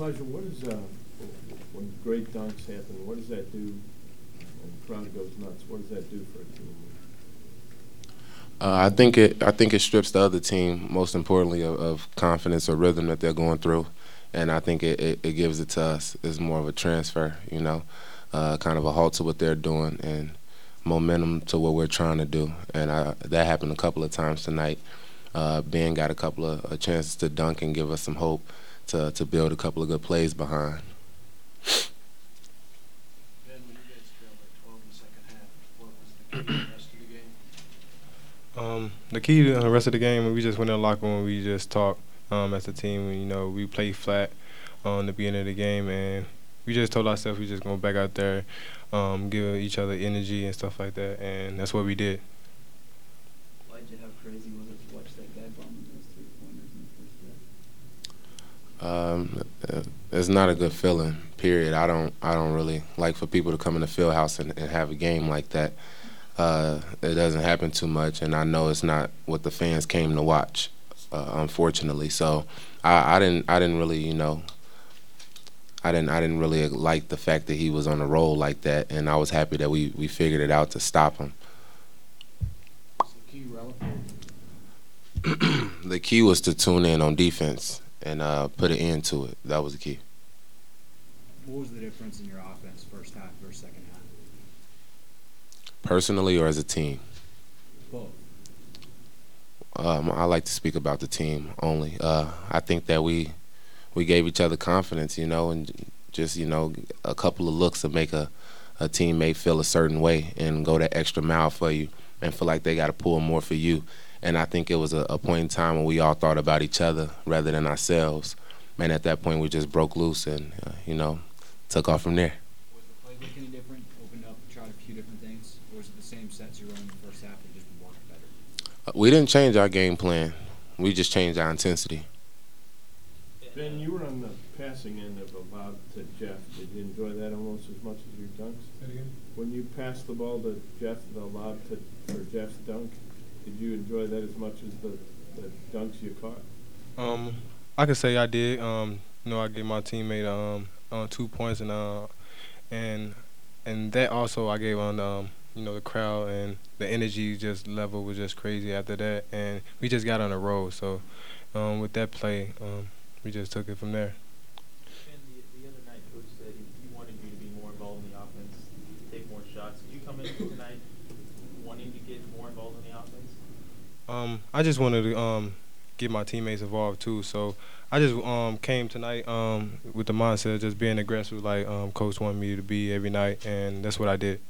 Elijah, what is, uh, when great dunks happen, what does that do? And the crowd goes nuts. What does that do for a team? Uh, I think it. I think it strips the other team, most importantly, of, of confidence or rhythm that they're going through, and I think it, it, it gives it to us. It's more of a transfer, you know, uh, kind of a halt to what they're doing and momentum to what we're trying to do. And I, that happened a couple of times tonight. Uh, ben got a couple of chances to dunk and give us some hope to to build a couple of good plays behind. Ben, when you guys trailed by 12 in the second half, what was the key to the rest of the game? Um, the key to the rest of the game, we just went in the locker room. We just talked um, as a team. You know, we played flat on the beginning of the game, and we just told ourselves we just gonna back out there, um, give each other energy and stuff like that, and that's what we did. Elijah, how crazy was it to watch that guy bombing those three pointers in the first half? Um, it's not a good feeling. Period. I don't. I don't really like for people to come in the field house and, and have a game like that. Uh, it doesn't happen too much, and I know it's not what the fans came to watch, uh, unfortunately. So I, I didn't. I didn't really, you know. I didn't. I didn't really like the fact that he was on a roll like that, and I was happy that we we figured it out to stop him. Was the key relative? the key was to tune in on defense and uh, put an end to it. That was the key. What was the difference in your offense first half versus second half? Personally or as a team. Both. Um, I like to speak about the team only. Uh, I think that we we gave each other confidence, you know, and just you know a couple of looks to make a a teammate feel a certain way and go that extra mile for you and feel like they got to pull more for you. And I think it was a, a point in time when we all thought about each other rather than ourselves. And at that point, we just broke loose and uh, you know took off from there. Was the playbook any different? Opened up, tried a few different things, or was it the same sets you were in the first half and just worked better? Uh, We didn't change our game plan. We just changed our intensity. Ben, you were on the passing end of a lob to Jeff. Did you enjoy that almost as much as your dunks? When you passed the ball to Jeff, the lob to, for Jeff's dunk, did you enjoy that as much as the, the dunks you caught? Um, I could say I did. Um, you know, I gave my teammate um, uh, two points, and uh, and and that also I gave on um, you know the crowd and the energy just level was just crazy after that, and we just got on a roll. So um, with that play, um, we just took it from there. And the, the other night, coach said he, he wanted you to be more involved in the offense, take more shots. Did you come in tonight wanting to get more involved in the offense? Um, I just wanted to um, get my teammates involved too. So I just um, came tonight um, with the mindset of just being aggressive, like um, coach wanted me to be every night, and that's what I did.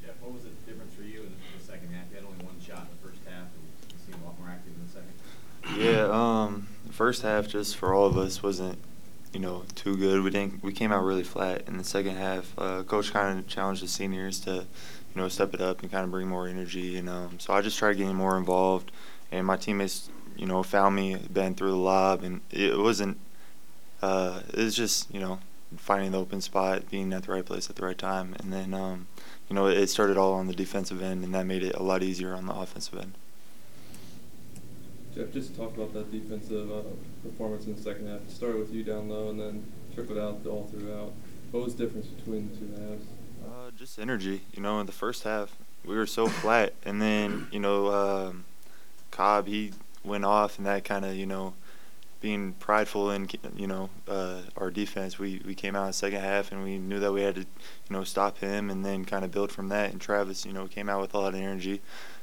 Jeff, what was the difference for you in the second half? You had only one shot in the first half, and you seemed a lot more active in the second. Yeah, um, the first half just for all of us wasn't, you know, too good. We didn't. We came out really flat in the second half. Uh, Coach kind of challenged the seniors to, you know, step it up and kind of bring more energy. And um, so I just tried getting more involved, and my teammates, you know, found me, Ben threw the lob, and it wasn't. Uh, it was just, you know, finding the open spot, being at the right place at the right time, and then, um, you know, it started all on the defensive end, and that made it a lot easier on the offensive end. Jeff, just talk about that defensive uh, performance in the second half. It started with you down low and then trickled out all throughout. What was the difference between the two halves? Just energy. You know, in the first half, we were so flat, and then you know, um, Cobb he went off, and that kind of you know, being prideful in you know uh, our defense, we we came out in the second half, and we knew that we had to you know stop him, and then kind of build from that. And Travis, you know, came out with a lot of energy.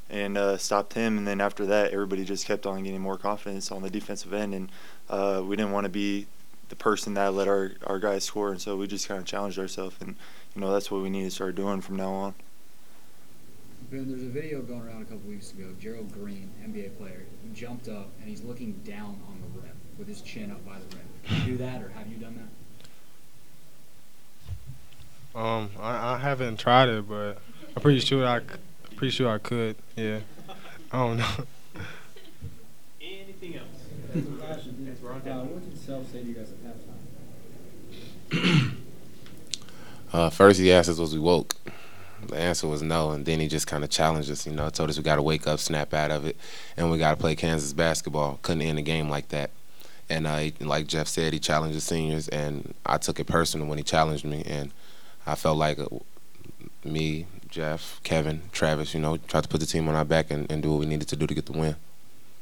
And uh, stopped him, and then after that, everybody just kept on getting more confidence on the defensive end, and uh, we didn't want to be the person that let our, our guys score, and so we just kind of challenged ourselves, and you know that's what we need to start doing from now on. Ben, there's a video going around a couple weeks ago. Gerald Green, NBA player, he jumped up and he's looking down on the rim with his chin up by the rim. Can you do that, or have you done that? Um, I, I haven't tried it, but I'm pretty sure I, c- pretty sure I could. Yeah, I don't know. Anything else? Uh, first, he asked us was we woke. The answer was no, and then he just kind of challenged us. You know, told us we got to wake up, snap out of it, and we got to play Kansas basketball. Couldn't end a game like that. and uh, he- like Jeff said, he challenged the seniors, and I took it personal when he challenged me, and I felt like uh, me, Jeff, Kevin, Travis, you know, tried to put the team on our back and, and do what we needed to do to get the win.